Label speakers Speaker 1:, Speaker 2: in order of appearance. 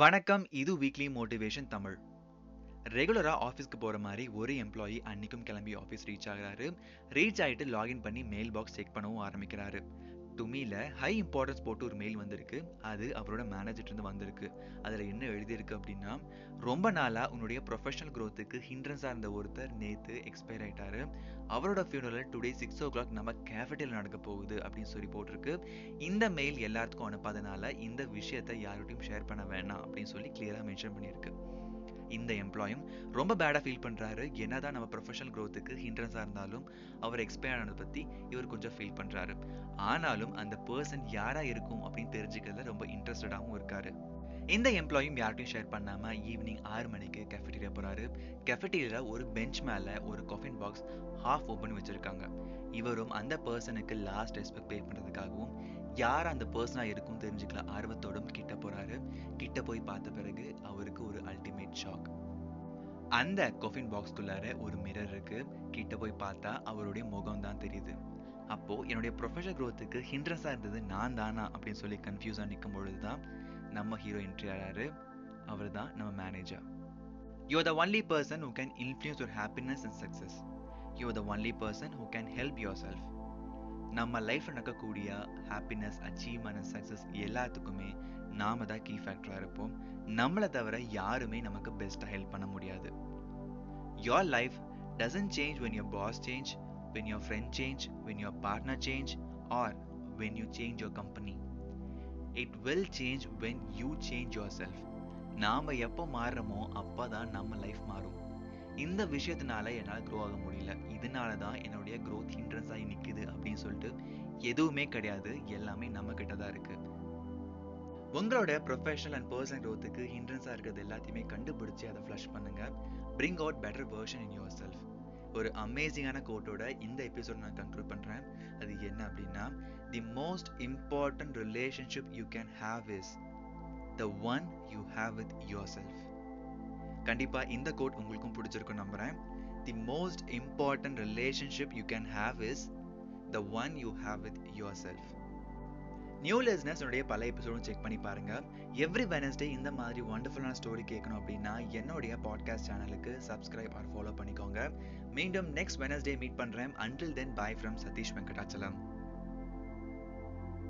Speaker 1: வணக்கம் இது weekly motivation Tamil. ரெகுலரா ஆஃபீஸ்க்கு போற மாதிரி ஒரு எம்ப்ளாயி அன்னைக்கும் கிளம்பி ஆஃபீஸ் ரீச் ஆகிறாரு. ரீச் ஆயிட்டு லாகின் பண்ணி மெயில் பாக்ஸ் செக் பண்ணவும் ஆரம்பிக்கிறாரு. டுமியில் ஹை இம்பார்ட்டன்ஸ் போட்டு ஒரு மெயில் வந்திருக்கு. அது அவரோட மேனேஜர் இருந்து வந்திருக்கு. அதுல என்ன எழுதியிருக்கு அப்படின்னா ரொம்ப நாளா உன்னுடைய ப்ரொஃபஷனல் க்ரோத்துக்கு ஹிண்ட்ரன்ஸாக இருந்த ஒருத்தர் நேத்து எக்ஸ்பயர் ஆயிட்டாரு. அவரோட funeral today six o'clock நம்ம கேஃபேட்டில் நடக்க போகுது அப்படின்னு சொல்லி போட்டிருக்கு. இந்த மெயில் எல்லாத்துக்கும் அனுப்பாதனால இந்த விஷயத்தை யார்கிட்டையும் ஷேர் பண்ண வேணாம் அப்படின்னு சொல்லி கிளியராக மென்ஷன் பண்ணியிருக்கு. இந்த எம்ப்ளாயும் ரொம்ப பேடா ஃபீல் பண்றாரு. என்னதான் நம்ம ப்ரொஃபஷனல் க்ரோத்துக்கு ஹிண்ட்ரன்ஸாக இருந்தாலும் அவர் எக்ஸ்பயர் ஆனதை பத்தி இவர் கொஞ்சம் ஃபீல் பண்றாரு. ஆனாலும் அந்த பர்சன் யாரா இருக்கும் அப்படின்னு தெரிஞ்சுக்கிறதுல ரொம்ப இன்ட்ரெஸ்டடாகவும் இருக்காரு. இந்த எம்ப்ளாயும் யார்கிட்டயும் ஷேர் பண்ணாம ஈவினிங் ஆறு மணிக்கு கெஃபட்டீரியா போறாரு. கெஃபட்டீரியில் ஒரு பெஞ்ச் மேல ஒரு கொஃபின் பாக்ஸ் ஹாஃப் ஓபன் வச்சிருக்காங்க. இவரும் அந்த பர்சனுக்கு லாஸ்ட் ரெஸ்பெக்ட் பே பண்ணுறதுக்காகவும் யார் அந்த பர்சனா இருக்கும் தெரிஞ்சுக்கல ஆர்வத்தோடும் கிட்ட போறாரு. கிட்ட போய் பார்த்த பிறகு அவருக்கு ஒரு அல்டிமேட் ஷாக் அந்த கொஃபின் பாக்ஸ்குள்ளார ஒரு மிரர் இருக்கு. கிட்ட போய் பார்த்தா அவருடைய முகம் தான் தெரியுது. அப்போ என்னுடைய ப்ரொஃபஷனல் க்ரோத்துக்கு ஹிண்ட்ரஸாக இருந்தது நான் தானா அப்படின்னு சொல்லி கன்ஃபியூஸாக நிற்கும் பொழுதுதான் நம்ம ஹீரோ என்ட்ரி ஆகிறாரு அவர் தான் நம்ம manager you are the only person who can influence your happiness and success you are the only person who can help yourself நம்ம லைஃப்பில் நடக்கக்கூடிய ஹாப்பினஸ் அச்சீவ்மெண்ட் சக்ஸஸ் எல்லாத்துக்குமே நாம தான் கீ ஃபேக்டராக இருப்போம் நம்மளை தவிர யாருமே நமக்கு பெஸ்ட்டாக ஹெல்ப் பண்ண முடியாது your life doesn't change when your boss change when your friend change when your partner change or when you change your company it will change when you change yourself நாம் எப்போ மாறுறோமோ அப்போ தான் நம்ம லைஃப் மாறும் இந்த விஷயத்தினால என்னால் க்ரோ ஆக முடியல இதனால தான் என்னுடைய க்ரோத் ஹிண்ட்ரன்ஸ் ஆகி நிற்குது அப்படின்னு சொல்லிட்டு எதுவுமே கிடையாது. எல்லாமே நம்ம கிட்ட தான் இருக்கு. உங்களோட ப்ரொஃபஷனல் அண்ட் பர்சனல் க்ரோத்துக்கு ஹிண்ட்ரன்ஸாக இருக்கிறது எல்லாத்தையுமே கண்டுபிடிச்சி அதை ஃப்ளஷ் பண்ணுங்க. Bring out better version in yourself ஒரு அமேசிங்கான கோட்டோட இந்த எபிசோட் நான் கன்க்ளூட் பண்ணுறேன் அது என்ன அப்படின்னா the most important relationship you can have is the one you have with yourself கண்டிப்பாக இந்த கோட் உங்களுக்கும் பிடிச்சிருக்கும் நம்புகிறேன் the most important relationship you can have is the one you have with yourself new listeners உடைய பல எபிசோடும் check பண்ணி பாருங்க. எவ்ரி வெனஸ்டே இந்த மாதிரி வண்டர்ஃபுல்லான ஸ்டோரி கேட்கணும் அப்படின்னா என்னுடைய பாட்காஸ்ட் சேனலுக்கு சப்ஸ்கிரைப் ஆர் ஃபாலோ பண்ணிக்கோங்க. மீண்டும் நெக்ஸ்ட் வெனஸ்டே மீட் பண்றேன். Until then bye from Satish Venkatachalam.